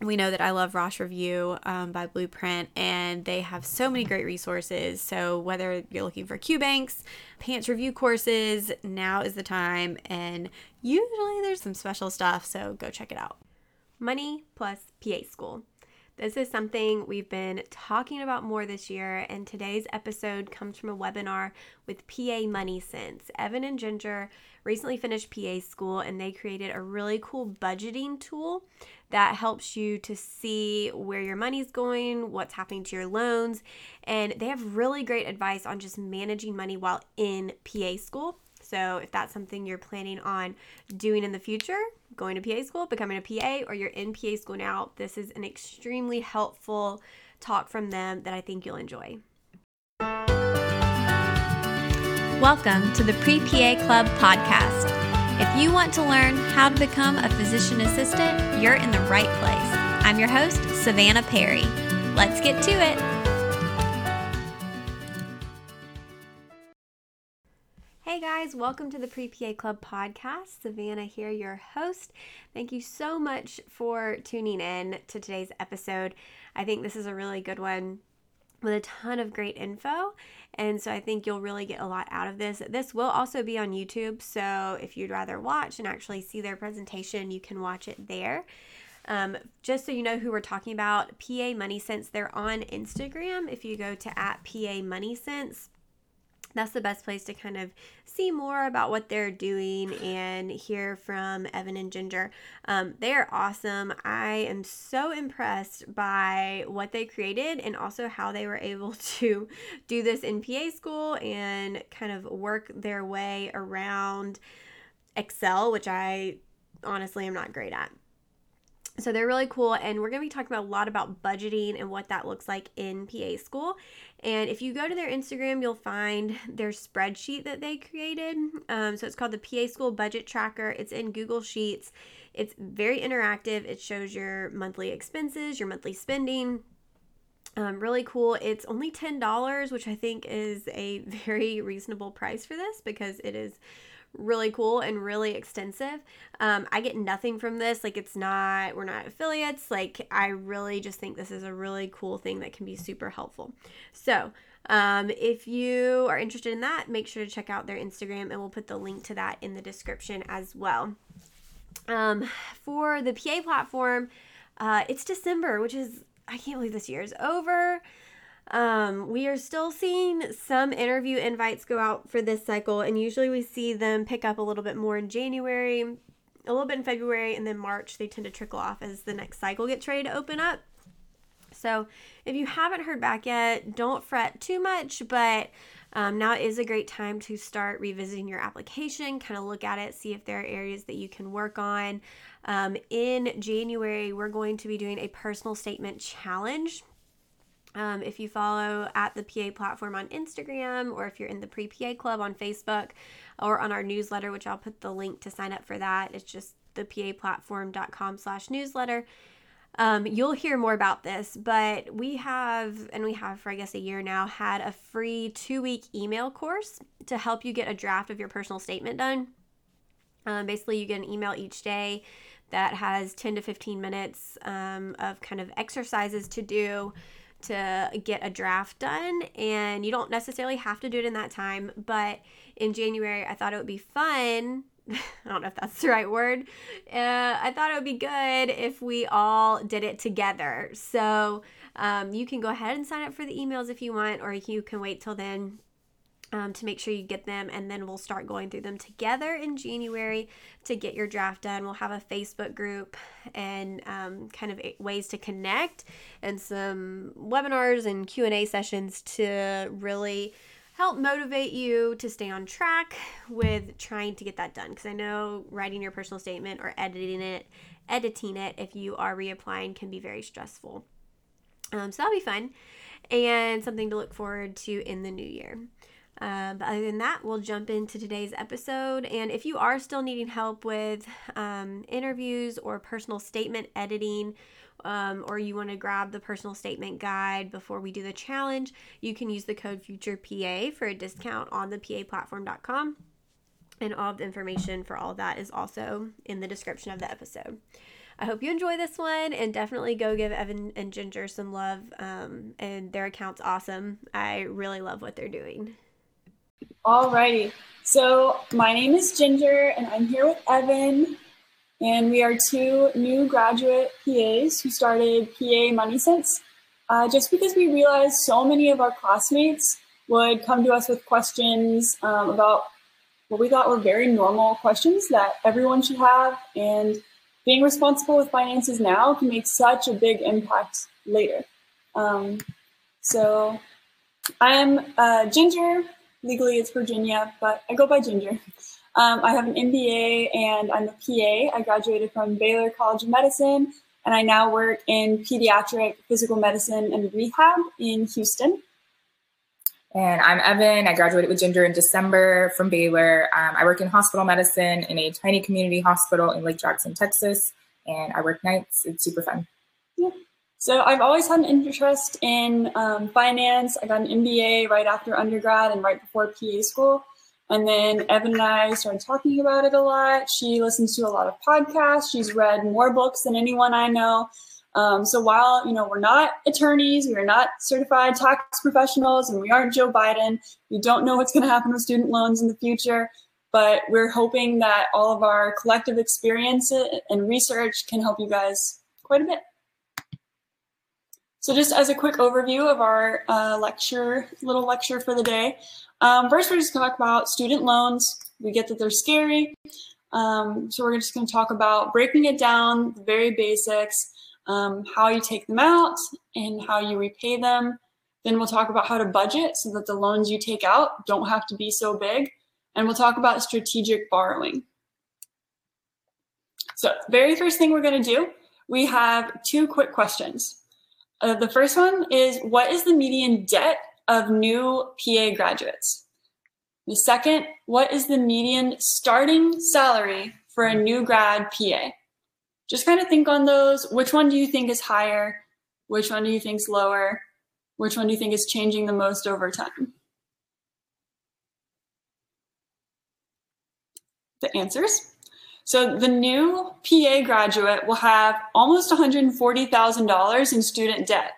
we know that I love Rosh Review um, by Blueprint, and they have so many great resources. So, whether you're looking for Q banks, PANCE review courses, now is the time. And usually there's some special stuff, so go check it out. Money plus PA School. This is something we've been talking about more this year, and today's episode comes from a webinar with PA Money Sense. Evan and Ginger recently finished PA school, and they created a really cool budgeting tool that helps you to see where your money's going, what's happening to your loans, and they have really great advice on just managing money while in PA school. So, if that's something you're planning on doing in the future, going to PA school, becoming a PA, or you're in PA school now, this is an extremely helpful talk from them that I think you'll enjoy. Welcome to the Pre PA Club podcast. If you want to learn how to become a physician assistant, you're in the right place. I'm your host, Savannah Perry. Let's get to it. Hey guys, welcome to the Pre PA Club podcast. Savannah here, your host. Thank you so much for tuning in to today's episode. I think this is a really good one with a ton of great info. And so I think you'll really get a lot out of this. This will also be on YouTube. So if you'd rather watch and actually see their presentation, you can watch it there. Um, just so you know who we're talking about, PA Money Sense, they're on Instagram. If you go to at PA Money Sense, that's the best place to kind of see more about what they're doing and hear from Evan and Ginger. Um, they are awesome. I am so impressed by what they created and also how they were able to do this in PA school and kind of work their way around Excel, which I honestly am not great at. So they're really cool, and we're going to be talking about a lot about budgeting and what that looks like in PA school. And if you go to their Instagram, you'll find their spreadsheet that they created. Um, so it's called the PA School Budget Tracker. It's in Google Sheets. It's very interactive. It shows your monthly expenses, your monthly spending. Um, really cool. It's only $10, which I think is a very reasonable price for this because it is really cool and really extensive. Um, I get nothing from this. Like, it's not, we're not affiliates. Like, I really just think this is a really cool thing that can be super helpful. So, um, if you are interested in that, make sure to check out their Instagram and we'll put the link to that in the description as well. Um, for the PA platform, uh, it's December, which is, I can't believe this year is over. Um, we are still seeing some interview invites go out for this cycle, and usually we see them pick up a little bit more in January, a little bit in February, and then March. They tend to trickle off as the next cycle gets ready to open up. So, if you haven't heard back yet, don't fret too much, but um, now is a great time to start revisiting your application, kind of look at it, see if there are areas that you can work on. Um, in January, we're going to be doing a personal statement challenge. Um, if you follow at the PA platform on Instagram, or if you're in the Pre PA Club on Facebook, or on our newsletter, which I'll put the link to sign up for that. It's just thepaplatform.com slash newsletter. Um, you'll hear more about this, but we have, and we have for I guess a year now, had a free two week email course to help you get a draft of your personal statement done. Um, basically, you get an email each day that has 10 to 15 minutes um, of kind of exercises to do to get a draft done and you don't necessarily have to do it in that time but in january i thought it would be fun. I don't know if that's the right word. Uh, i thought it would be good if we all did it together. So um, you can go ahead and sign up for the emails if you want or you can wait till then um, to make sure you get them. And then we'll start going through them together in January to get your draft done. We'll have a Facebook group and um, kind of ways to connect and some webinars and Q&A sessions to really help motivate you to stay on track with trying to get that done because i know writing your personal statement or editing it editing it if you are reapplying can be very stressful um, so that'll be fun and something to look forward to in the new year uh, but other than that, we'll jump into today's episode. And if you are still needing help with um, interviews or personal statement editing, um, or you want to grab the personal statement guide before we do the challenge, you can use the code FUTUREPA for a discount on the paplatform.com. And all of the information for all that is also in the description of the episode. I hope you enjoy this one and definitely go give Evan and Ginger some love. Um, and their account's awesome. I really love what they're doing. Alrighty. So my name is Ginger and I'm here with Evan. And we are two new graduate PAs who started PA Money Sense uh, just because we realized so many of our classmates would come to us with questions um, about what we thought were very normal questions that everyone should have. And being responsible with finances now can make such a big impact later. Um, so I am uh, Ginger. Legally, it's Virginia, but I go by Ginger. Um, I have an MBA and I'm a PA. I graduated from Baylor College of Medicine, and I now work in pediatric physical medicine and rehab in Houston. And I'm Evan. I graduated with Ginger in December from Baylor. Um, I work in hospital medicine in a tiny community hospital in Lake Jackson, Texas, and I work nights. It's super fun. Yeah. So I've always had an interest in um, finance. I got an MBA right after undergrad and right before PA school. And then Evan and I started talking about it a lot. She listens to a lot of podcasts. She's read more books than anyone I know. Um, so while you know we're not attorneys, we are not certified tax professionals, and we aren't Joe Biden, we don't know what's going to happen with student loans in the future. But we're hoping that all of our collective experience and research can help you guys quite a bit. So just as a quick overview of our uh, lecture, little lecture for the day, um, first, we're just to talk about student loans. We get that they're scary. Um, so we're just to talk about breaking it down, the very basics, um, how you take them out and how you repay them. Then we'll talk about how to budget so that the loans you take out don't have to be so big. And we'll talk about strategic borrowing. So very first thing we're to do, we have two quick questions. Uh, the first one is, what is the median debt of new PA graduates. The second, what is the median starting salary for a new grad PA? Just kind of think on those. Which one do you think is higher? Which one do you think is lower? Which one do you think is changing the most over time? The answers. So the new PA graduate will have almost $140,000 in student debt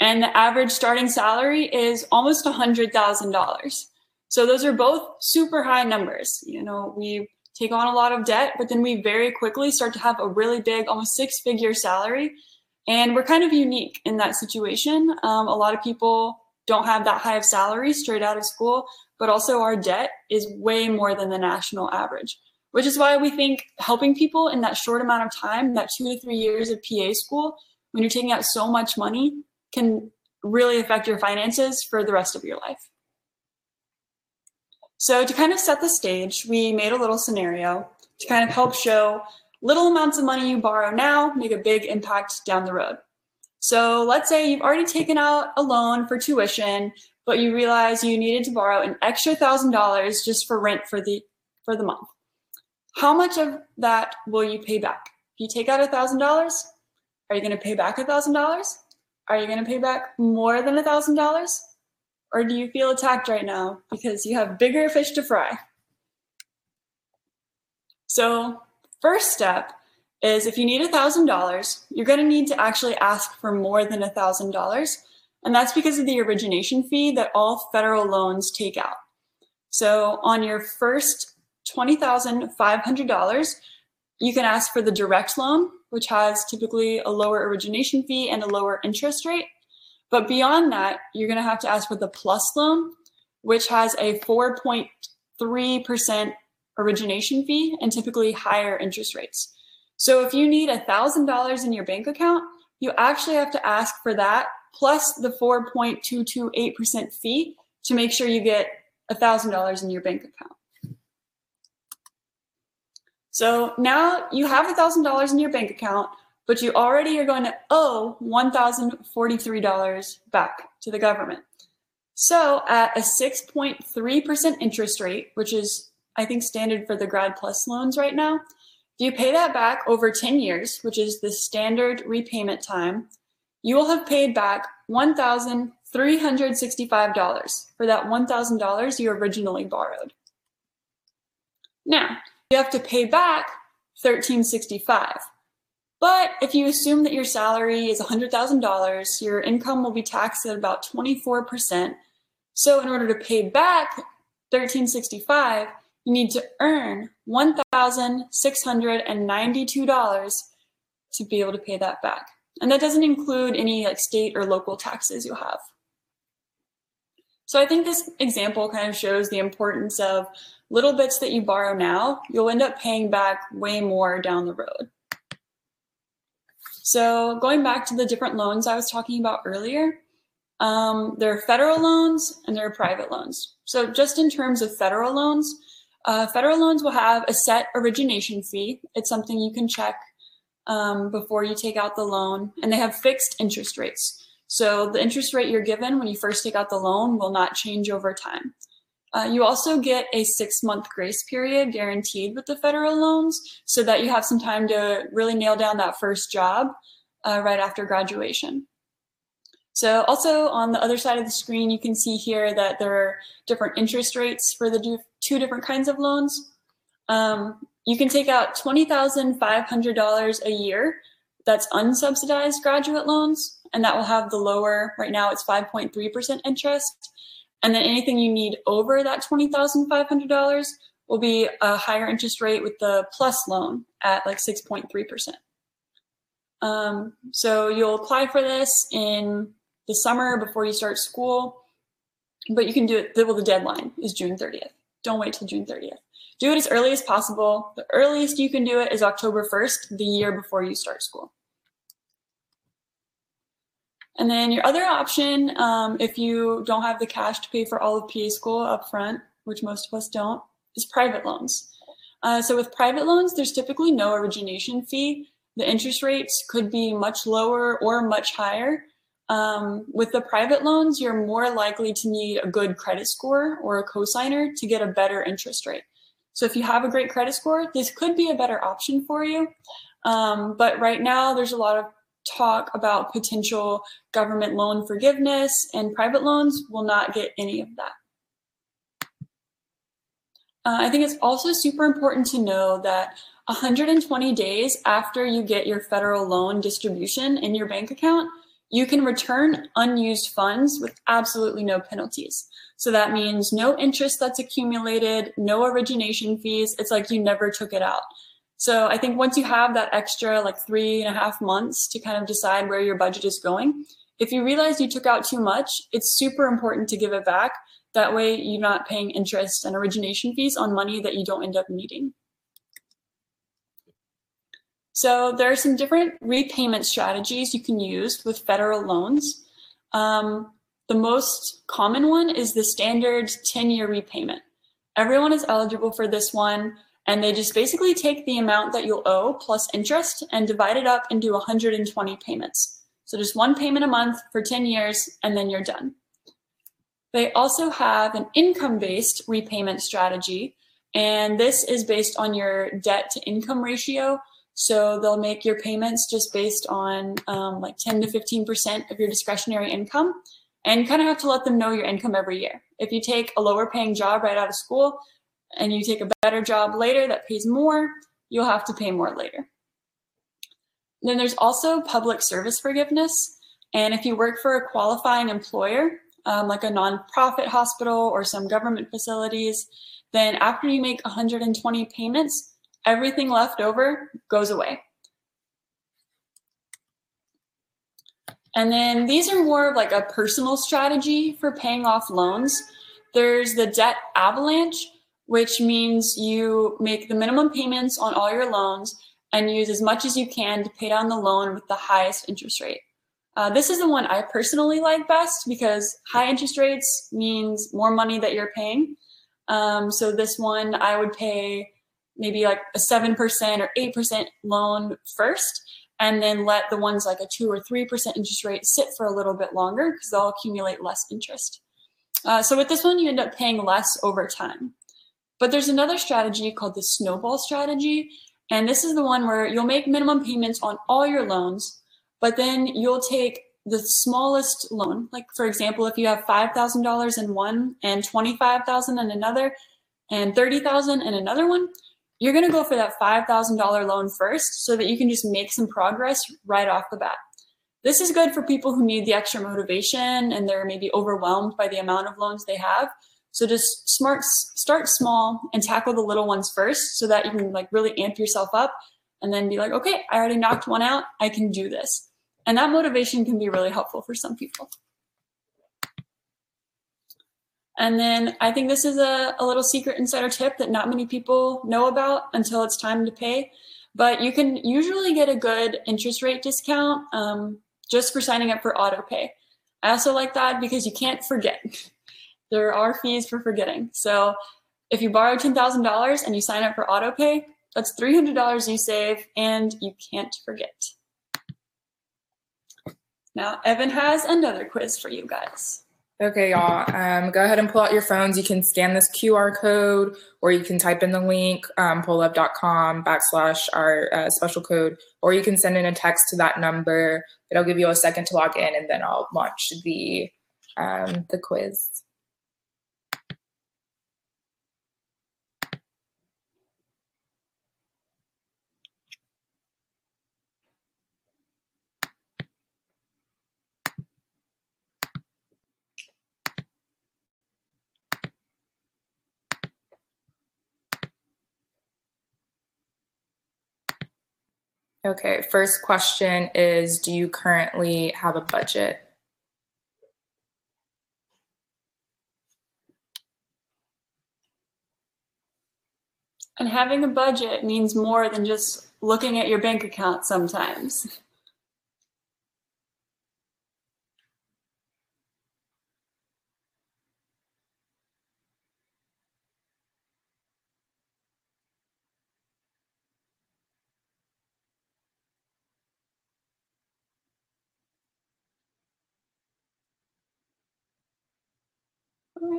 and the average starting salary is almost $100,000. So those are both super high numbers. You know, we take on a lot of debt, but then we very quickly start to have a really big, almost six figure salary. And we're kind of unique in that situation. Um, a lot of people don't have that high of salary straight out of school, but also our debt is way more than the national average, which is why we think helping people in that short amount of time, that two to three years of PA school, when you're taking out so much money, can really affect your finances for the rest of your life. So to kind of set the stage, we made a little scenario to kind of help show little amounts of money you borrow now make a big impact down the road. So let's say you've already taken out a loan for tuition, but you realize you needed to borrow an extra thousand dollars just for rent for the for the month. How much of that will you pay back? If you take out a thousand dollars, are you going to pay back a thousand dollars? Are you going to pay back more than a $1,000? Or do you feel attacked right now because you have bigger fish to fry? So, first step is if you need $1,000, you're going to need to actually ask for more than $1,000. And that's because of the origination fee that all federal loans take out. So, on your first $20,500, you can ask for the direct loan, which has typically a lower origination fee and a lower interest rate. But beyond that, you're going to have to ask for the plus loan, which has a 4.3% origination fee and typically higher interest rates. So if you need $1,000 in your bank account, you actually have to ask for that plus the 4.228% fee to make sure you get $1,000 in your bank account. So now you have $1,000 in your bank account, but you already are going to owe $1,043 back to the government. So at a 6.3% interest rate, which is, I think, standard for the Grad Plus loans right now, if you pay that back over 10 years, which is the standard repayment time, you will have paid back $1,365 for that $1,000 you originally borrowed. Now, you have to pay back 1365. But if you assume that your salary is $100,000, your income will be taxed at about 24%. So in order to pay back 1365, you need to earn $1,692 to be able to pay that back. And that doesn't include any like state or local taxes you have. So I think this example kind of shows the importance of little bits that you borrow now, you'll end up paying back way more down the road. So going back to the different loans I was talking about earlier, um, there are federal loans and there are private loans. So just in terms of federal loans, uh, federal loans will have a set origination fee. It's something you can check um, before you take out the loan, and they have fixed interest rates. So the interest rate you're given when you first take out the loan will not change over time. Uh, you also get a six month grace period guaranteed with the federal loans so that you have some time to really nail down that first job uh, right after graduation. So also on the other side of the screen, you can see here that there are different interest rates for the two different kinds of loans. Um, you can take out $20,500 a year. That's unsubsidized graduate loans, and that will have the lower, right now it's 5.3% interest. And then anything you need over that $20,500 will be a higher interest rate with the plus loan at like 6.3%. Um, so you'll apply for this in the summer before you start school, but you can do it, well, the deadline is June 30th. Don't wait till June 30th. Do it as early as possible. The earliest you can do it is October 1st, the year before you start school. And then your other option, um, if you don't have the cash to pay for all of PA school up front, which most of us don't, is private loans. Uh, so with private loans, there's typically no origination fee. The interest rates could be much lower or much higher. Um, with the private loans, you're more likely to need a good credit score or a cosigner to get a better interest rate. So if you have a great credit score, this could be a better option for you. Um, but right now, there's a lot of talk about potential government loan forgiveness, and private loans will not get any of that. Uh, I think it's also super important to know that 120 days after you get your federal loan distribution in your bank account, you can return unused funds with absolutely no penalties. So that means no interest that's accumulated, no origination fees. It's like you never took it out. So I think once you have that extra like three and a half months to kind of decide where your budget is going, if you realize you took out too much, it's super important to give it back. That way you're not paying interest and origination fees on money that you don't end up needing. So there are some different repayment strategies you can use with federal loans. Um, the most common one is the standard 10-year repayment. Everyone is eligible for this one. And they just basically take the amount that you'll owe plus interest and divide it up into 120 payments. So just one payment a month for 10 years, and then you're done. They also have an income based repayment strategy, and this is based on your debt to income ratio. So they'll make your payments just based on um, like 10 to 15% of your discretionary income, and kind of have to let them know your income every year. If you take a lower paying job right out of school, and you take a better job later that pays more, you'll have to pay more later. Then there's also public service forgiveness. And if you work for a qualifying employer, um, like a nonprofit hospital or some government facilities, then after you make 120 payments, everything left over goes away. And then these are more of like a personal strategy for paying off loans. There's the debt avalanche, which means you make the minimum payments on all your loans and use as much as you can to pay down the loan with the highest interest rate. Uh, this is the one I personally like best because high interest rates means more money that you're paying. Um, so this one I would pay maybe like a 7% or 8% loan first and then let the ones like a 2 or 3% interest rate sit for a little bit longer because they'll accumulate less interest. Uh, so with this one, you end up paying less over time. But there's another strategy called the snowball strategy. And this is the one where you'll make minimum payments on all your loans, but then you'll take the smallest loan. Like for example, if you have $5,000 in one and 25,000 in another and 30,000 in another one, you're going to go for that $5,000 loan first so that you can just make some progress right off the bat. This is good for people who need the extra motivation and they're maybe overwhelmed by the amount of loans they have. So just smart, start small and tackle the little ones first so that you can like really amp yourself up and then be like, okay, I already knocked one out. I can do this. And that motivation can be really helpful for some people. And then I think this is a, a little secret insider tip that not many people know about until it's time to pay. But you can usually get a good interest rate discount um, just for signing up for auto pay. I also like that because you can't forget. there are fees for forgetting. So if you borrow $10,000 and you sign up for auto pay, that's $300 you save and you can't forget. Now, Evan has another quiz for you guys. Okay, y'all. Um, go ahead and pull out your phones. You can scan this QR code or you can type in the link, um, pollev.com backslash our uh, special code, or you can send in a text to that number. It'll give you a second to log in and then I'll launch the, um, the quiz. Okay, first question is Do you currently have a budget? And having a budget means more than just looking at your bank account sometimes.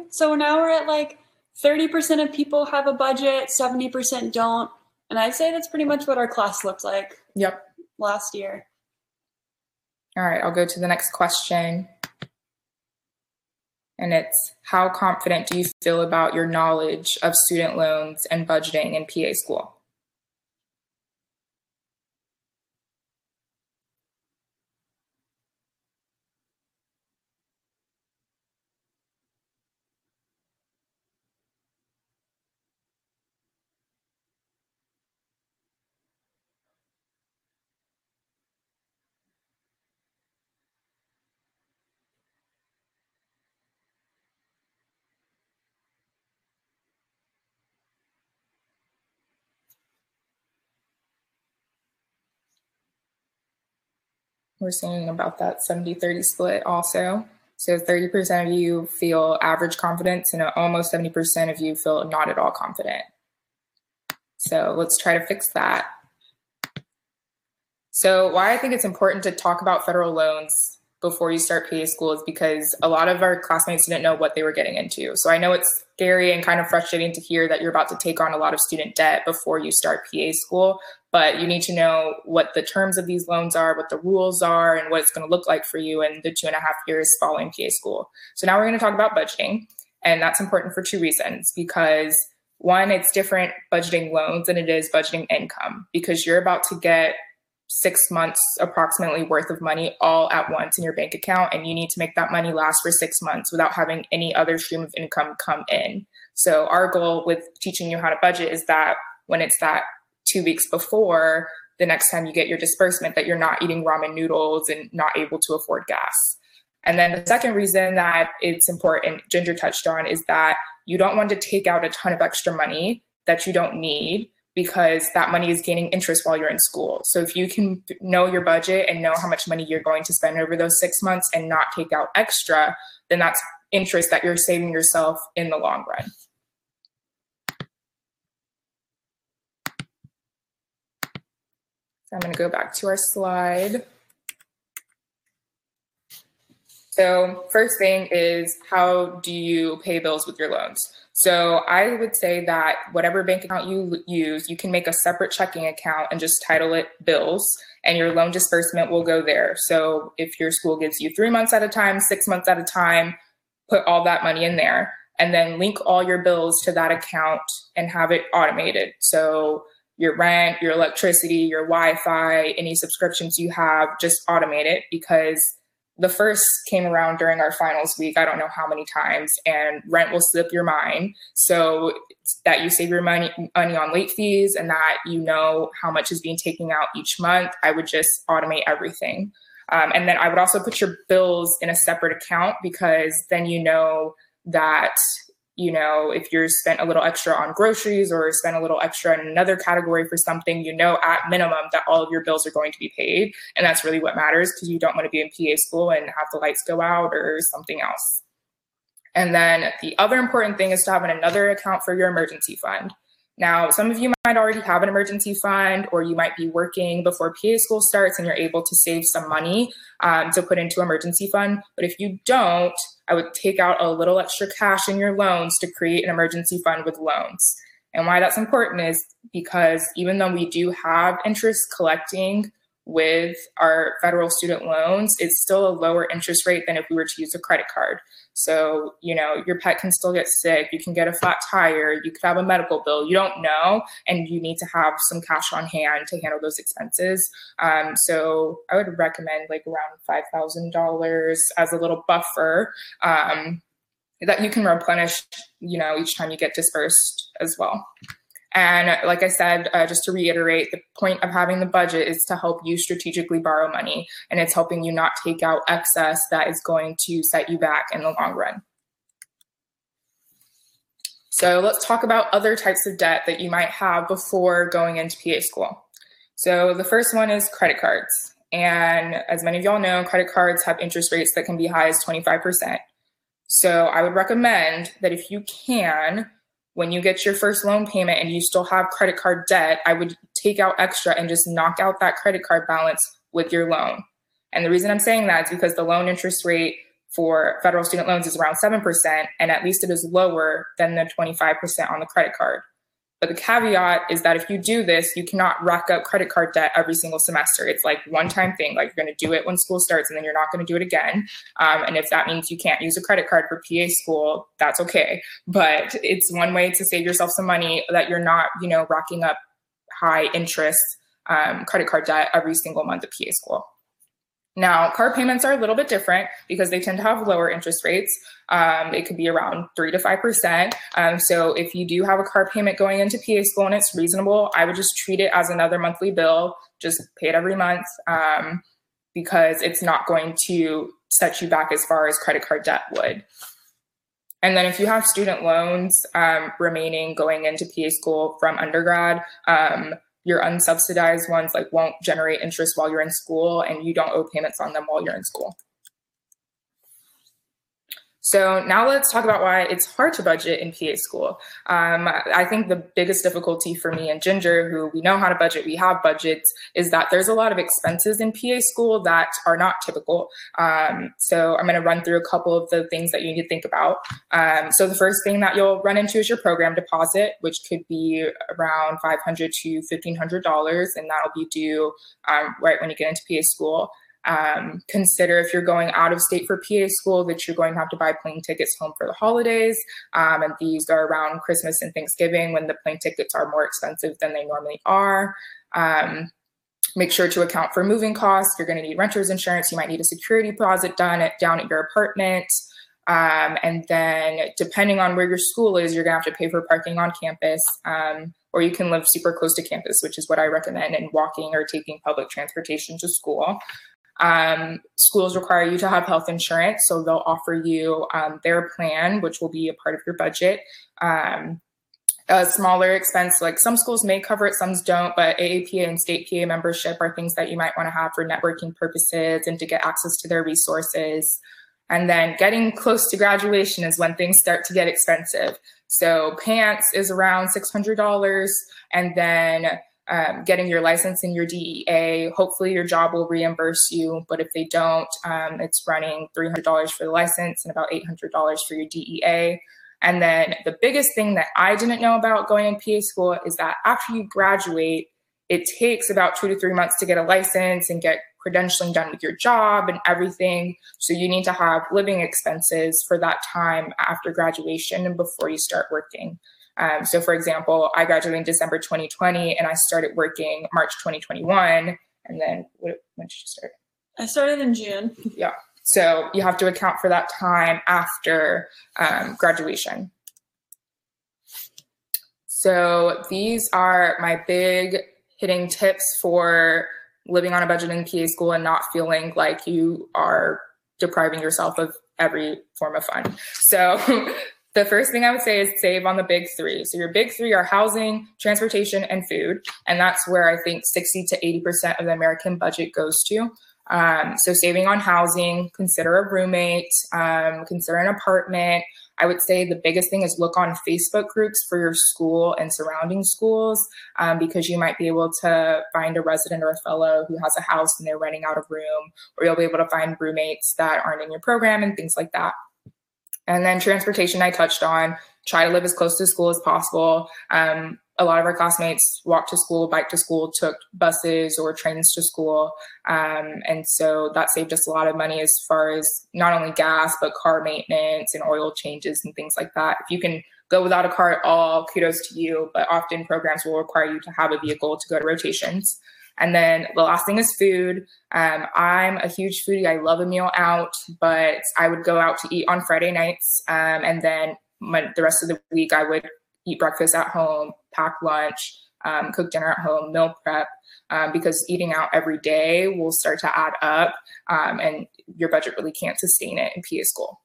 So now we're at like 30% of people have a budget, 70% don't. And I'd say that's pretty much what our class looked like. Yep. Last year. All right, I'll go to the next question. And it's how confident do you feel about your knowledge of student loans and budgeting in PA school? We're seeing about that 70 30 split also. So 30% of you feel average confidence, and almost 70% of you feel not at all confident. So let's try to fix that. So, why I think it's important to talk about federal loans before you start PA school is because a lot of our classmates didn't know what they were getting into. So, I know it's scary and kind of frustrating to hear that you're about to take on a lot of student debt before you start PA school but you need to know what the terms of these loans are, what the rules are, and what it's going to look like for you in the two and a half years following PA school. So now we're going to talk about budgeting. And that's important for two reasons because one, it's different budgeting loans than it is budgeting income because you're about to get six months approximately worth of money all at once in your bank account and you need to make that money last for six months without having any other stream of income come in so our goal with teaching you how to budget is that when it's that two weeks before the next time you get your disbursement that you're not eating ramen noodles and not able to afford gas. And then the second reason that it's important, Ginger touched on, is that you don't want to take out a ton of extra money that you don't need because that money is gaining interest while you're in school. So if you can know your budget and know how much money you're going to spend over those six months and not take out extra, then that's interest that you're saving yourself in the long run. So I'm going to go back to our slide. So, first thing is how do you pay bills with your loans? So, I would say that whatever bank account you use, you can make a separate checking account and just title it bills, and your loan disbursement will go there. So, if your school gives you three months at a time, six months at a time, put all that money in there and then link all your bills to that account and have it automated. So, your rent, your electricity, your Wi Fi, any subscriptions you have, just automate it because the first came around during our finals week, I don't know how many times, and rent will slip your mind. So that you save your money, money on late fees and that you know how much is being taken out each month, I would just automate everything. Um, and then I would also put your bills in a separate account because then you know that you know, if you're spent a little extra on groceries or spent a little extra in another category for something, you know, at minimum that all of your bills are going to be paid. And that's really what matters because you don't want to be in PA school and have the lights go out or something else. And then the other important thing is to have another account for your emergency fund. Now, some of you might already have an emergency fund, or you might be working before PA school starts and you're able to save some money um, to put into emergency fund. But if you don't, I would take out a little extra cash in your loans to create an emergency fund with loans. And why that's important is because even though we do have interest collecting with our federal student loans, it's still a lower interest rate than if we were to use a credit card. So, you know, your pet can still get sick, you can get a flat tire, you could have a medical bill, you don't know, and you need to have some cash on hand to handle those expenses. Um, so, I would recommend like around $5,000 as a little buffer. Um, that you can replenish, you know, each time you get dispersed as well. And like I said, uh, just to reiterate, the point of having the budget is to help you strategically borrow money, and it's helping you not take out excess that is going to set you back in the long run. So let's talk about other types of debt that you might have before going into PA school. So the first one is credit cards. And as many of y'all know, credit cards have interest rates that can be as high as 25%. So I would recommend that if you can, when you get your first loan payment and you still have credit card debt, I would take out extra and just knock out that credit card balance with your loan. And the reason I'm saying that is because the loan interest rate for federal student loans is around 7%, and at least it is lower than the 25% on the credit card. But the caveat is that if you do this, you cannot rack up credit card debt every single semester. It's like one time thing. Like you're going to do it when school starts, and then you're not going to do it again. Um, and if that means you can't use a credit card for PA school, that's okay. But it's one way to save yourself some money that you're not, you know, racking up high interest um, credit card debt every single month of PA school. Now, car payments are a little bit different because they tend to have lower interest rates. Um, it could be around three to five percent. Um, so, if you do have a car payment going into PA school and it's reasonable, I would just treat it as another monthly bill. Just pay it every month um, because it's not going to set you back as far as credit card debt would. And then, if you have student loans um, remaining going into PA school from undergrad, um, your unsubsidized ones like won't generate interest while you're in school and you don't owe payments on them while you're in school. So now let's talk about why it's hard to budget in PA school. Um, I think the biggest difficulty for me and Ginger, who we know how to budget, we have budgets, is that there's a lot of expenses in PA school that are not typical. Um, so I'm going to run through a couple of the things that you need to think about. Um, so the first thing that you'll run into is your program deposit, which could be around 500 to $1,500, and that'll be due um, right when you get into PA school. Um, consider if you're going out of state for PA school that you're going to have to buy plane tickets home for the holidays. Um, and these are around Christmas and Thanksgiving when the plane tickets are more expensive than they normally are. Um, make sure to account for moving costs. You're going to need renter's insurance. You might need a security deposit done at, down at your apartment. Um, and then, depending on where your school is, you're going to have to pay for parking on campus, um, or you can live super close to campus, which is what I recommend, and walking or taking public transportation to school. Um, schools require you to have health insurance, so they'll offer you um, their plan, which will be a part of your budget. Um, a smaller expense, like some schools may cover it, some don't, but AAPA and state PA membership are things that you might want to have for networking purposes and to get access to their resources. And then getting close to graduation is when things start to get expensive. So PANCE is around $600 and then um, getting your license and your DEA. Hopefully, your job will reimburse you, but if they don't, um, it's running $300 for the license and about $800 for your DEA. And then the biggest thing that I didn't know about going in PA school is that after you graduate, it takes about two to three months to get a license and get credentialing done with your job and everything. So you need to have living expenses for that time after graduation and before you start working. Um, so, for example, I graduated in December 2020 and I started working March 2021. And then when did you start? I started in June. Yeah. So you have to account for that time after um, graduation. So these are my big hitting tips for living on a budget in PA school and not feeling like you are depriving yourself of every form of fun. So the first thing I would say is save on the big three. So your big three are housing, transportation, and food. And that's where I think 60 to 80% of the American budget goes to. Um, so saving on housing, consider a roommate, um, consider an apartment. I would say the biggest thing is look on Facebook groups for your school and surrounding schools um, because you might be able to find a resident or a fellow who has a house and they're renting out a room, or you'll be able to find roommates that aren't in your program and things like that. And then transportation, I touched on. Try to live as close to school as possible. Um, a lot of our classmates walked to school, bike to school, took buses or trains to school. Um, and so that saved us a lot of money as far as not only gas, but car maintenance and oil changes and things like that. If you can go without a car at all, kudos to you. But often programs will require you to have a vehicle to go to rotations. And then the last thing is food. Um, I'm a huge foodie. I love a meal out, but I would go out to eat on Friday nights. Um, and then my, the rest of the week, I would eat breakfast at home, pack lunch, um, cook dinner at home, meal prep. Um, because eating out every day will start to add up um, and your budget really can't sustain it in PA school.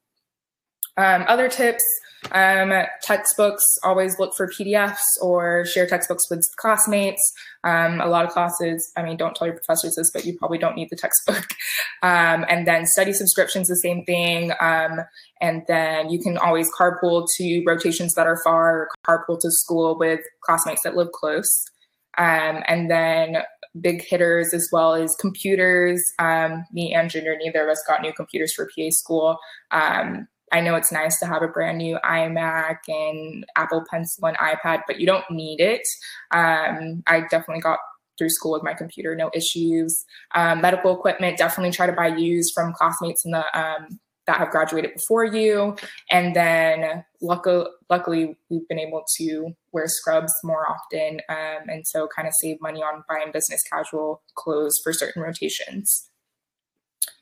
Um, other tips um, textbooks, always look for PDFs or share textbooks with classmates. Um, a lot of classes, I mean, don't tell your professors this, but you probably don't need the textbook. Um, and then study subscriptions, the same thing. Um, and then you can always carpool to rotations that are far, carpool to school with classmates that live close. Um, and then big hitters as well as computers. Um, me and Ginger, neither of us got new computers for PA school. Um, I know it's nice to have a brand new iMac and Apple Pencil and iPad, but you don't need it. Um, I definitely got through school with my computer, no issues. Um, medical equipment, definitely try to buy used from classmates in the um, that have graduated before you. And then luckily, luckily we've been able to wear scrubs more often, um, and so kind of save money on buying business casual clothes for certain rotations.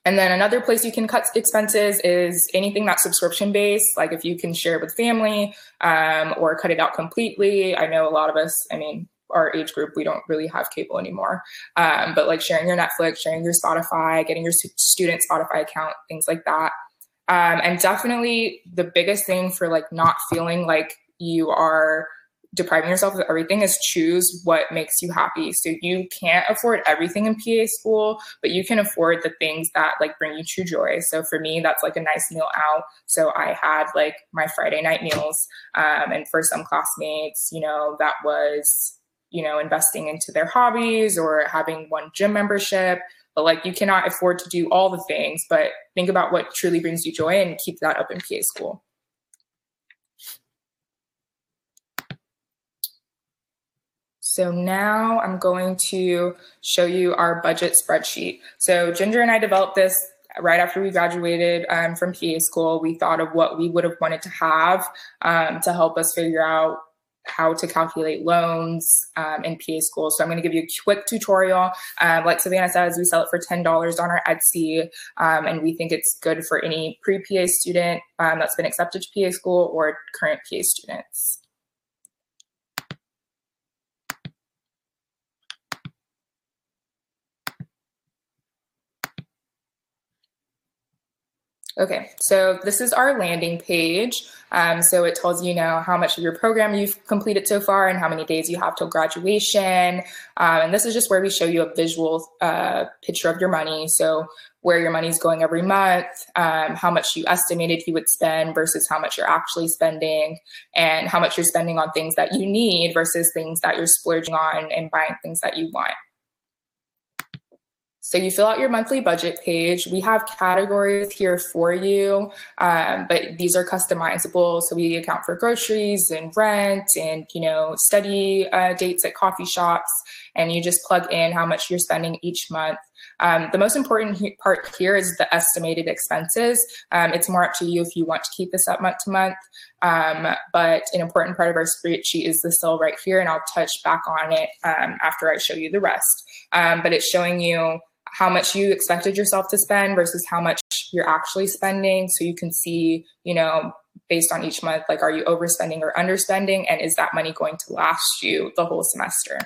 And then another place you can cut expenses is anything that's subscription based, like if you can share with family um, or cut it out completely. I know a lot of us, I mean, our age group, we don't really have cable anymore. Um, but like sharing your Netflix, sharing your Spotify, getting your student Spotify account, things like that. Um, and definitely the biggest thing for like not feeling like you are depriving yourself of everything is choose what makes you happy. So you can't afford everything in PA school, but you can afford the things that like bring you true joy. So for me, that's like a nice meal out. So I had like my Friday night meals. Um, and for some classmates, you know, that was, you know, investing into their hobbies or having one gym membership. But like you cannot afford to do all the things, but think about what truly brings you joy and keep that up in PA school. So now I'm going to show you our budget spreadsheet. So Ginger and I developed this right after we graduated um, from PA school. We thought of what we would have wanted to have um, to help us figure out how to calculate loans um, in PA school. So I'm going to give you a quick tutorial. Um, like Savannah says, we sell it for $10 on our Etsy, um, and we think it's good for any pre-PA student um, that's been accepted to PA school or current PA students. Okay, so this is our landing page. Um, so it tells you now how much of your program you've completed so far and how many days you have till graduation. Um, and this is just where we show you a visual uh, picture of your money. So where your money is going every month, um, how much you estimated you would spend versus how much you're actually spending, and how much you're spending on things that you need versus things that you're splurging on and buying things that you want. So you fill out your monthly budget page. We have categories here for you, um, but these are customizable. So we account for groceries and rent and you know study uh, dates at coffee shops, and you just plug in how much you're spending each month. Um, the most important he- part here is the estimated expenses. Um, it's more up to you if you want to keep this up month to month. Um, but an important part of our spreadsheet is the cell right here, and I'll touch back on it um, after I show you the rest. Um, but it's showing you how much you expected yourself to spend versus how much you're actually spending. So you can see, you know, based on each month, like, are you overspending or underspending? And is that money going to last you the whole semester?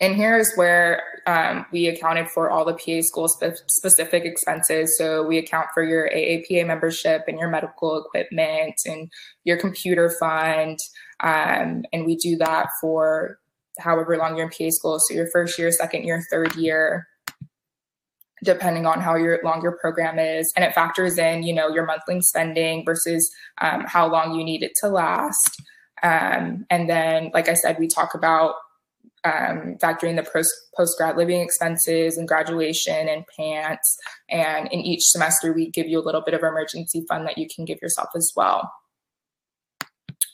And here is where um, we accounted for all the PA school spe- specific expenses. So we account for your AAPA membership and your medical equipment and your computer fund. Um, and we do that for however long you're in PA school. So your first year, second year, third year, depending on how your long your program is. And it factors in, you know, your monthly spending versus um, how long you need it to last. Um, and then, like I said, we talk about um, factoring the post grad living expenses and graduation and pants. And in each semester, we give you a little bit of emergency fund that you can give yourself as well.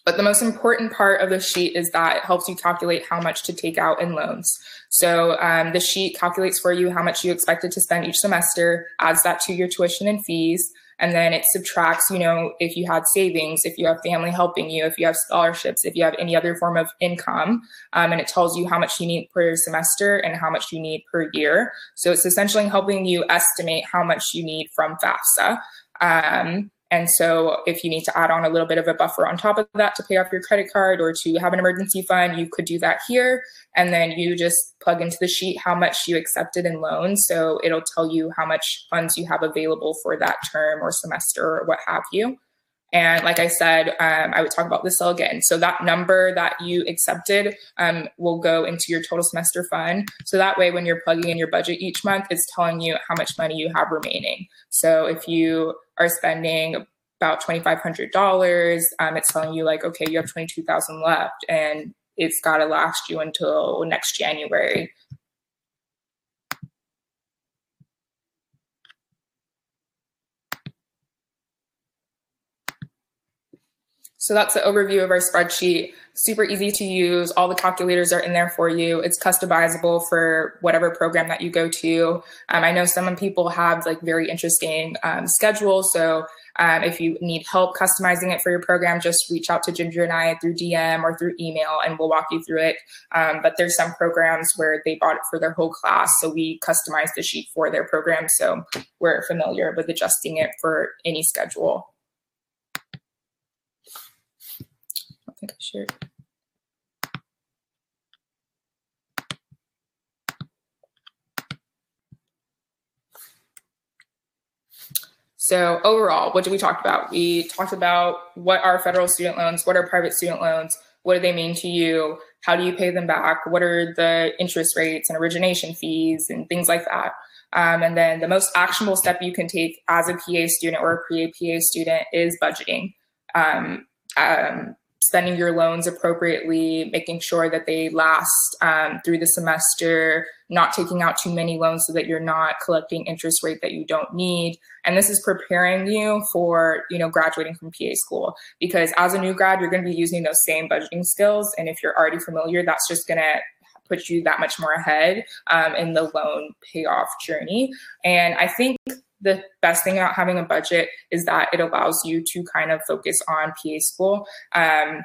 But the most important part of the sheet is that it helps you calculate how much to take out in loans. So um, the sheet calculates for you how much you expected to spend each semester, adds that to your tuition and fees, and then it subtracts, you know, if you had savings, if you have family helping you, if you have scholarships, if you have any other form of income, um, and it tells you how much you need per semester and how much you need per year. So it's essentially helping you estimate how much you need from FAFSA. Um, and so, if you need to add on a little bit of a buffer on top of that to pay off your credit card or to have an emergency fund, you could do that here. And then you just plug into the sheet how much you accepted in loans. So, it'll tell you how much funds you have available for that term or semester or what have you. And like I said, um, I would talk about this again. So that number that you accepted um, will go into your total semester fund. So that way, when you're plugging in your budget each month, it's telling you how much money you have remaining. So if you are spending about $2,500, um, it's telling you like, okay, you have 22,000 left and it's got to last you until next January. So that's the overview of our spreadsheet. Super easy to use. All the calculators are in there for you. It's customizable for whatever program that you go to. Um, I know some people have like very interesting um, schedules. So um, if you need help customizing it for your program, just reach out to Ginger and I through DM or through email and we'll walk you through it. Um, but there's some programs where they bought it for their whole class. So we customize the sheet for their program. So we're familiar with adjusting it for any schedule. Think I shared. So overall, what did we talk about? We talked about what are federal student loans, what are private student loans, what do they mean to you, how do you pay them back, what are the interest rates and origination fees and things like that. Um, and then the most actionable step you can take as a PA student or a pre-PA student is budgeting. Um, um, spending your loans appropriately, making sure that they last um, through the semester, not taking out too many loans so that you're not collecting interest rate that you don't need. And this is preparing you for, you know, graduating from PA school because as a new grad, you're going to be using those same budgeting skills. And if you're already familiar, that's just going to put you that much more ahead um, in the loan payoff journey. And I think the best thing about having a budget is that it allows you to kind of focus on PA school. Um,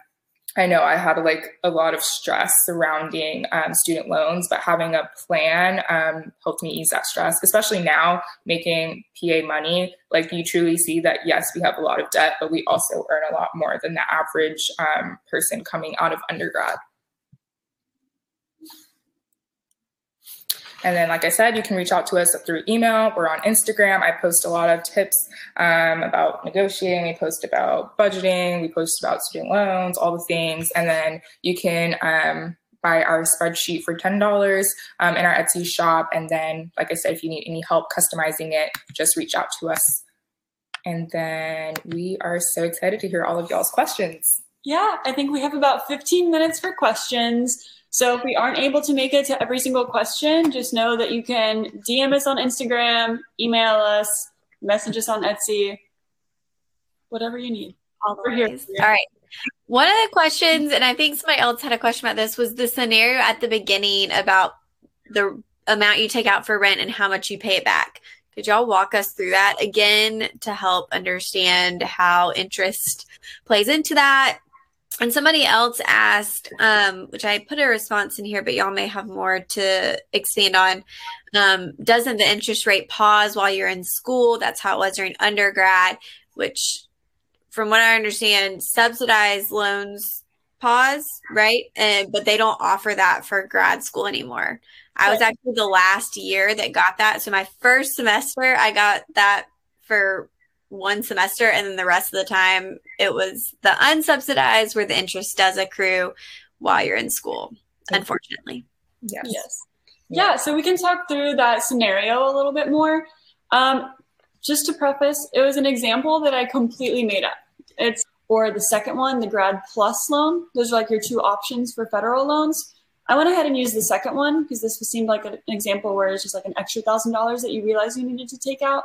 I know I had like a lot of stress surrounding um, student loans, but having a plan um, helped me ease that stress, especially now making PA money. Like you truly see that, yes, we have a lot of debt, but we also earn a lot more than the average um, person coming out of undergrad. And then, like I said, you can reach out to us through email. We're on Instagram. I post a lot of tips um, about negotiating. We post about budgeting. We post about student loans, all the things. And then you can um, buy our spreadsheet for $10 um, in our Etsy shop. And then, like I said, if you need any help customizing it, just reach out to us. And then we are so excited to hear all of y'all's questions. Yeah, I think we have about 15 minutes for questions. So if we aren't able to make it to every single question, just know that you can DM us on Instagram, email us, message us on Etsy, whatever you need. We're here. All right. One of the questions, and I think somebody else had a question about this, was the scenario at the beginning about the amount you take out for rent and how much you pay it back. Could y'all walk us through that again to help understand how interest plays into that? And somebody else asked, um, which I put a response in here, but y'all may have more to expand on. Um, doesn't the interest rate pause while you're in school? That's how it was during undergrad, which from what I understand, subsidized loans pause, right? And but they don't offer that for grad school anymore. I was actually the last year that got that. So my first semester, I got that for one semester, and then the rest of the time, it was the unsubsidized where the interest does accrue while you're in school. Unfortunately, yes, yes, yeah. So we can talk through that scenario a little bit more. Um, just to preface, it was an example that I completely made up. It's or the second one, the grad plus loan. Those are like your two options for federal loans. I went ahead and used the second one because this seemed like an example where it's just like an extra thousand dollars that you realize you needed to take out.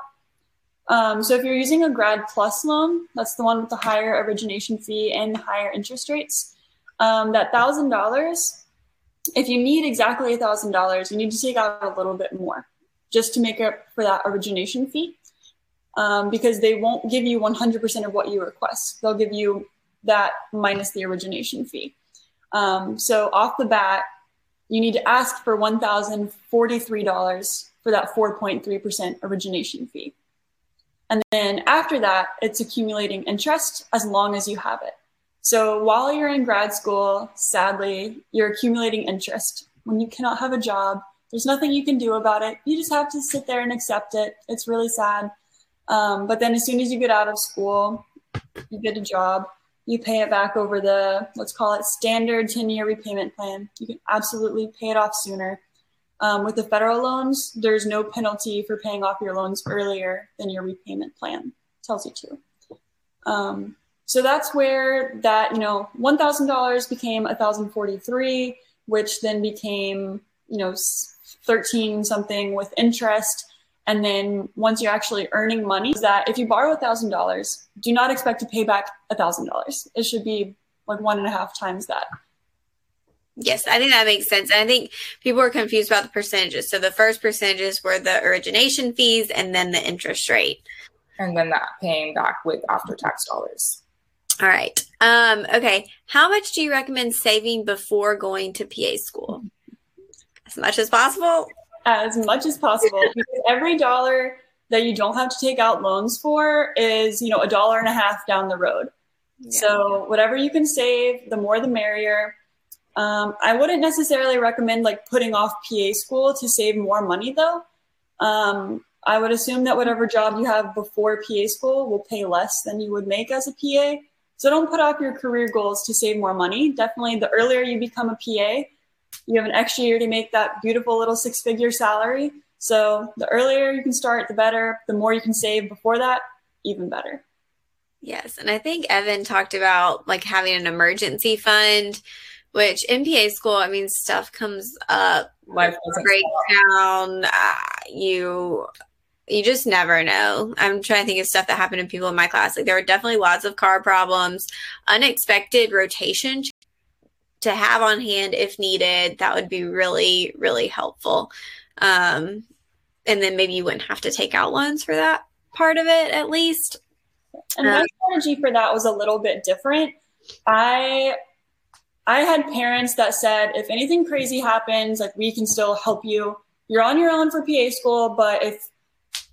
Um, so if you're using a grad plus loan, that's the one with the higher origination fee and higher interest rates. Um, that thousand dollars, if you need exactly a thousand dollars, you need to take out a little bit more just to make up for that origination fee um, because they won't give you 100% of what you request. They'll give you that minus the origination fee. Um, so off the bat, you need to ask for $1,043 for that 4.3% origination fee. And then after that, it's accumulating interest as long as you have it. So while you're in grad school, sadly, you're accumulating interest. When you cannot have a job, there's nothing you can do about it. You just have to sit there and accept it. It's really sad. Um, but then as soon as you get out of school, you get a job, you pay it back over the, let's call it standard 10 year repayment plan. You can absolutely pay it off sooner. Um, with the federal loans, there's no penalty for paying off your loans earlier than your repayment plan tells you to. Um, so that's where that, you know, $1,000 became 1,043, which then became, you know, 13 something with interest and then once you're actually earning money, that if you borrow a thousand dollars, do not expect to pay back a thousand dollars. It should be like one and a half times that. Yes, I think that makes sense. And I think people are confused about the percentages. So the first percentages were the origination fees and then the interest rate. And then that paying back with after tax dollars. All right. Um, okay. How much do you recommend saving before going to PA school? As much as possible as much as possible because every dollar that you don't have to take out loans for is, you know, a dollar and a half down the road. Yeah. So whatever you can save, the more the merrier. Um, I wouldn't necessarily recommend like putting off PA school to save more money though. Um, I would assume that whatever job you have before PA school will pay less than you would make as a PA. So don't put off your career goals to save more money. Definitely the earlier you become a PA, you have an extra year to make that beautiful little six figure salary. So the earlier you can start, the better. The more you can save before that, even better. Yes. And I think Evan talked about like having an emergency fund, which in PA school, I mean, stuff comes up, life breakdown, uh, you you just never know. I'm trying to think of stuff that happened to people in my class. Like there were definitely lots of car problems, unexpected rotation to have on hand if needed. That would be really, really helpful. Um, and then maybe you wouldn't have to take out loans for that part of it at least. And my um, strategy for that was a little bit different. I I had parents that said if anything crazy happens, like we can still help you. You're on your own for PA school, but if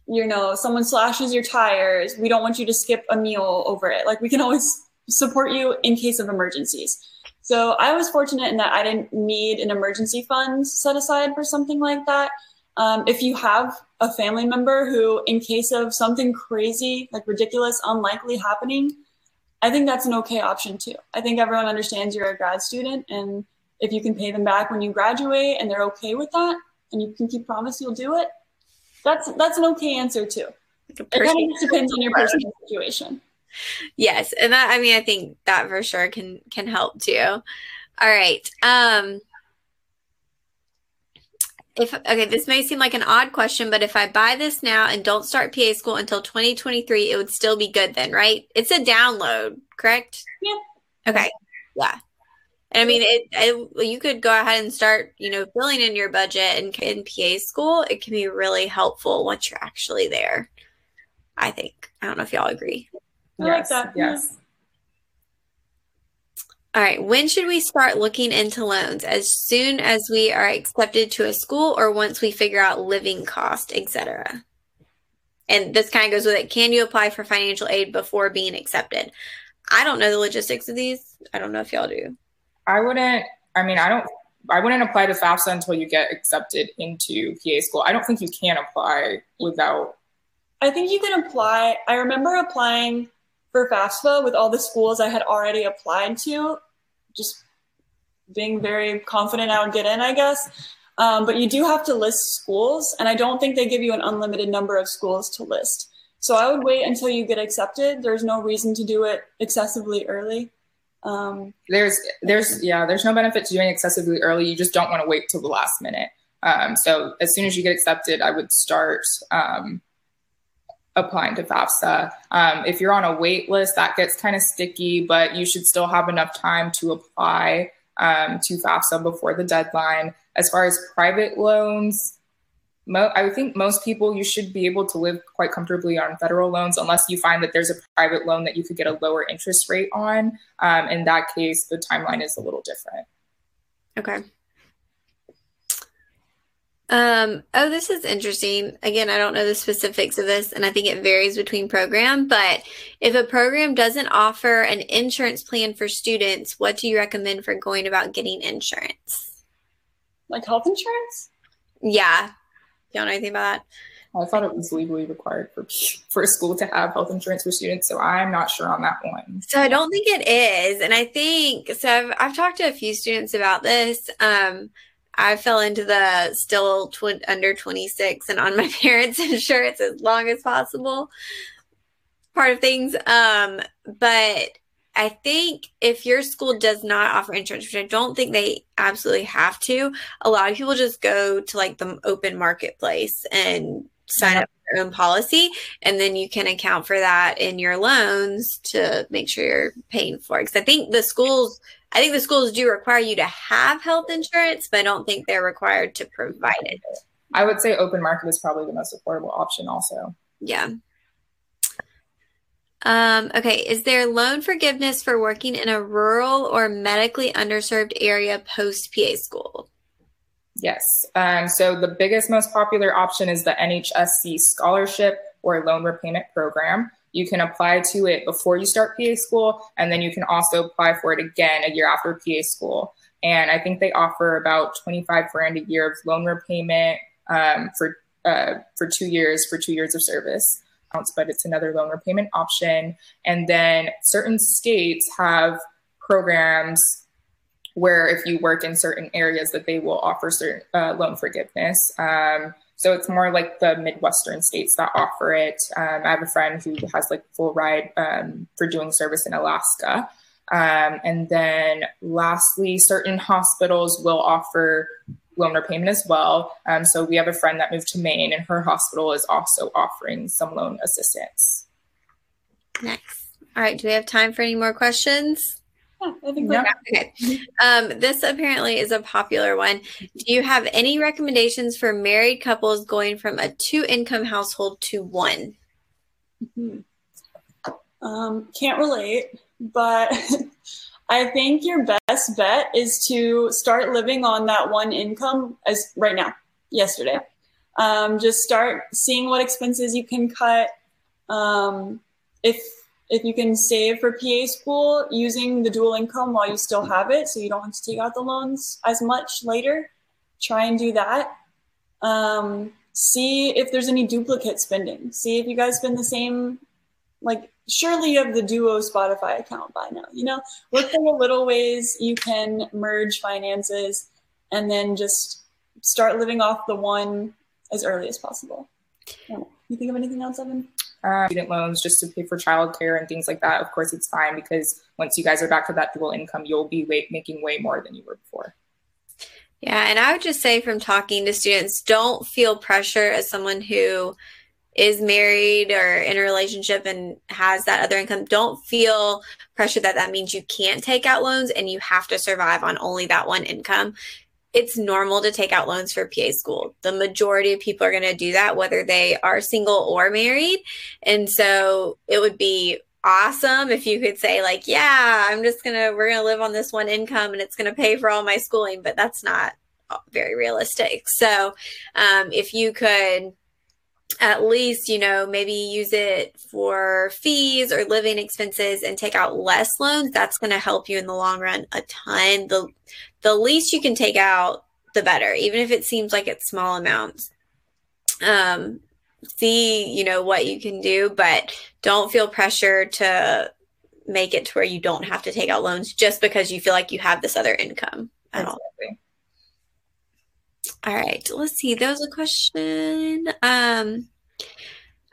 you know someone slashes your tires, we don't want you to skip a meal over it. Like we can always support you in case of emergencies. So I was fortunate in that I didn't need an emergency fund set aside for something like that. Um, if you have a family member who, in case of something crazy, like ridiculous, unlikely happening, I think that's an okay option too. I think everyone understands you're a grad student, and if you can pay them back when you graduate and they're okay with that, and you can keep promise you'll do it, that's that's an okay answer too. It kind of depends on your personal situation. Yes, and that I mean I think that for sure can can help too. All right. Um if okay, this may seem like an odd question, but if I buy this now and don't start PA school until 2023, it would still be good then, right? It's a download, correct? Yeah. Okay. Yeah. And I mean, it, it, you could go ahead and start, you know, filling in your budget and in PA school. It can be really helpful once you're actually there. I think. I don't know if y'all agree. I yes, like that. Yes. All right. When should we start looking into loans? As soon as we are accepted to a school or once we figure out living cost, etc. And this kind of goes with it. Can you apply for financial aid before being accepted? I don't know the logistics of these. I don't know if y'all do. I wouldn't I mean I don't I wouldn't apply to FAFSA until you get accepted into PA school. I don't think you can apply without I think you can apply. I remember applying for FAFSA with all the schools I had already applied to, just being very confident I would get in, I guess. Um, but you do have to list schools, and I don't think they give you an unlimited number of schools to list. So I would wait until you get accepted. There's no reason to do it excessively early. Um, there's, there's, yeah, there's no benefit to doing excessively early. You just don't want to wait till the last minute. Um, so as soon as you get accepted, I would start um, applying to FAFSA. Um, if you're on a wait list, that gets kind of sticky, but you should still have enough time to apply um, to FAFSA before the deadline. As far as private loans, mo- I think most people you should be able to live quite comfortably on federal loans unless you find that there's a private loan that you could get a lower interest rate on. Um, in that case, the timeline is a little different. Okay. Um, oh, this is interesting. Again, I don't know the specifics of this, and I think it varies between program. But if a program doesn't offer an insurance plan for students, what do you recommend for going about getting insurance? Like health insurance? Yeah. You don't know anything about that? I thought it was legally required for for a school to have health insurance for students, so I'm not sure on that one. So I don't think it is, and I think so. I've, I've talked to a few students about this. Um, I fell into the still tw- under 26 and on my parents' insurance as long as possible part of things. Um, but I think if your school does not offer insurance, which I don't think they absolutely have to, a lot of people just go to like the open marketplace and sign up for their own policy. And then you can account for that in your loans to make sure you're paying for it. Because I think the schools I think the schools do require you to have health insurance, but I don't think they're required to provide it. I would say open market is probably the most affordable option, also. Yeah. Um, okay, is there loan forgiveness for working in a rural or medically underserved area post PA school? Yes. Um, so the biggest, most popular option is the NHSC scholarship or loan repayment program. You can apply to it before you start PA school, and then you can also apply for it again a year after PA school. And I think they offer about 25 grand a year of loan repayment um, for uh, for two years for two years of service. But it's another loan repayment option. And then certain states have programs where if you work in certain areas that they will offer certain uh, loan forgiveness. Um, so it's more like the Midwestern states that offer it. Um, I have a friend who has like full ride um, for doing service in Alaska. Um, and then lastly, certain hospitals will offer loan repayment as well. Um, so we have a friend that moved to Maine and her hospital is also offering some loan assistance. Nice. All right. Do we have time for any more questions? Yeah, I think yeah. Okay. Um, this apparently is a popular one. Do you have any recommendations for married couples going from a two income household to one? Mm-hmm. Um, can't relate, but I think your best bet is to start living on that one income as right now, yesterday. Um, just start seeing what expenses you can cut. Um, if if you can save for PA school using the dual income while you still have it, so you don't have to take out the loans as much later, try and do that. Um, see if there's any duplicate spending. See if you guys spend the same, like, surely you have the Duo Spotify account by now. You know, look for the little ways you can merge finances and then just start living off the one as early as possible. You think of anything else, Evan? Uh, student loans just to pay for childcare and things like that, of course, it's fine because once you guys are back to that dual income, you'll be way, making way more than you were before. Yeah, and I would just say from talking to students, don't feel pressure as someone who is married or in a relationship and has that other income. Don't feel pressure that that means you can't take out loans and you have to survive on only that one income it's normal to take out loans for PA school. The majority of people are going to do that, whether they are single or married. And so it would be awesome if you could say, like, yeah, I'm just going to, we're going to live on this one income and it's going to pay for all my schooling. But that's not very realistic. So um, if you could at least, you know, maybe use it for fees or living expenses and take out less loans, that's going to help you in the long run a ton. The the least you can take out, the better, even if it seems like it's small amounts. Um, see, you know, what you can do, but don't feel pressure to make it to where you don't have to take out loans just because you feel like you have this other income at all. All right, let's see. There was a question. Um,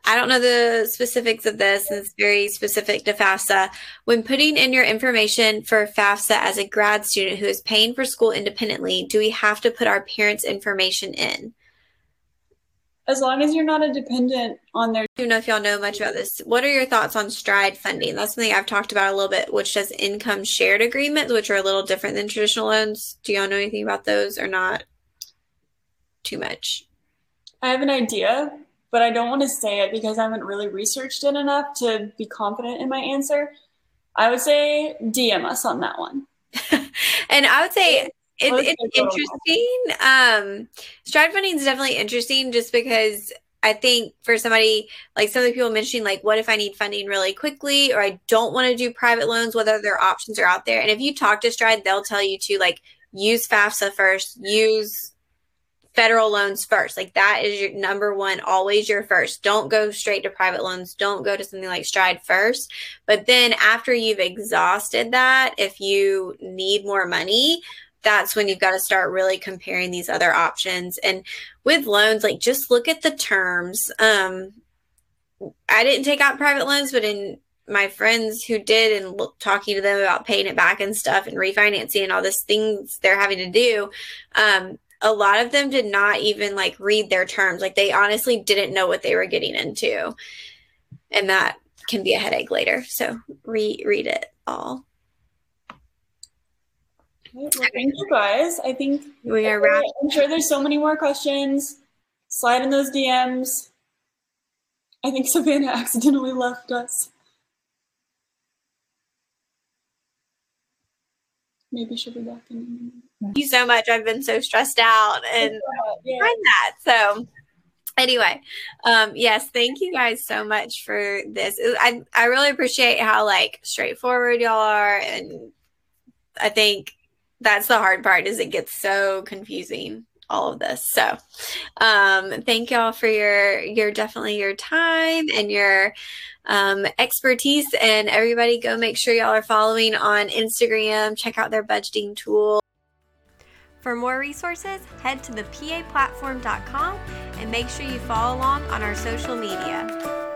I don't know the specifics of this. and It's very specific to FAFSA. When putting in your information for FAFSA as a grad student who is paying for school independently, do we have to put our parents' information in? As long as you're not a dependent on their. I don't know if y'all know much about this. What are your thoughts on Stride Funding? That's something I've talked about a little bit, which does income shared agreements, which are a little different than traditional loans. Do y'all know anything about those or not? Too much. I have an idea, but I don't want to say it because I haven't really researched it enough to be confident in my answer. I would say DM us on that one. and I would say it, it's interesting. Um, Stride Funding is definitely interesting just because I think for somebody like some of the people mentioning, like, what if I need funding really quickly or I don't want to do private loans, whether their options are out there. And if you talk to Stride, they'll tell you to like use FAFSA first, use federal loans first. Like that is your number one, always your first. Don't go straight to private loans. Don't go to something like Stride first. But then after you've exhausted that, if you need more money, that's when you've got to start really comparing these other options. And with loans, like just look at the terms. Um, I didn't take out private loans, but in my friends who did and look, talking to them about paying it back and stuff and refinancing and all these things they're having to do, um, a lot of them did not even like read their terms. Like they honestly didn't know what they were getting into. And that can be a headache later. So re- read it all. Well, thank you guys. I think we are wrap- I'm sure there's so many more questions. Slide in those DMs. I think Savannah accidentally left us. Maybe she'll be back in a minute. Thank you so much. I've been so stressed out and yeah. that. So anyway, um, yes, thank you guys so much for this. I I really appreciate how like straightforward y'all are, and I think that's the hard part is it gets so confusing all of this. So, um, thank y'all for your your definitely your time and your um, expertise. And everybody, go make sure y'all are following on Instagram. Check out their budgeting tool. For more resources, head to thepaplatform.com and make sure you follow along on our social media.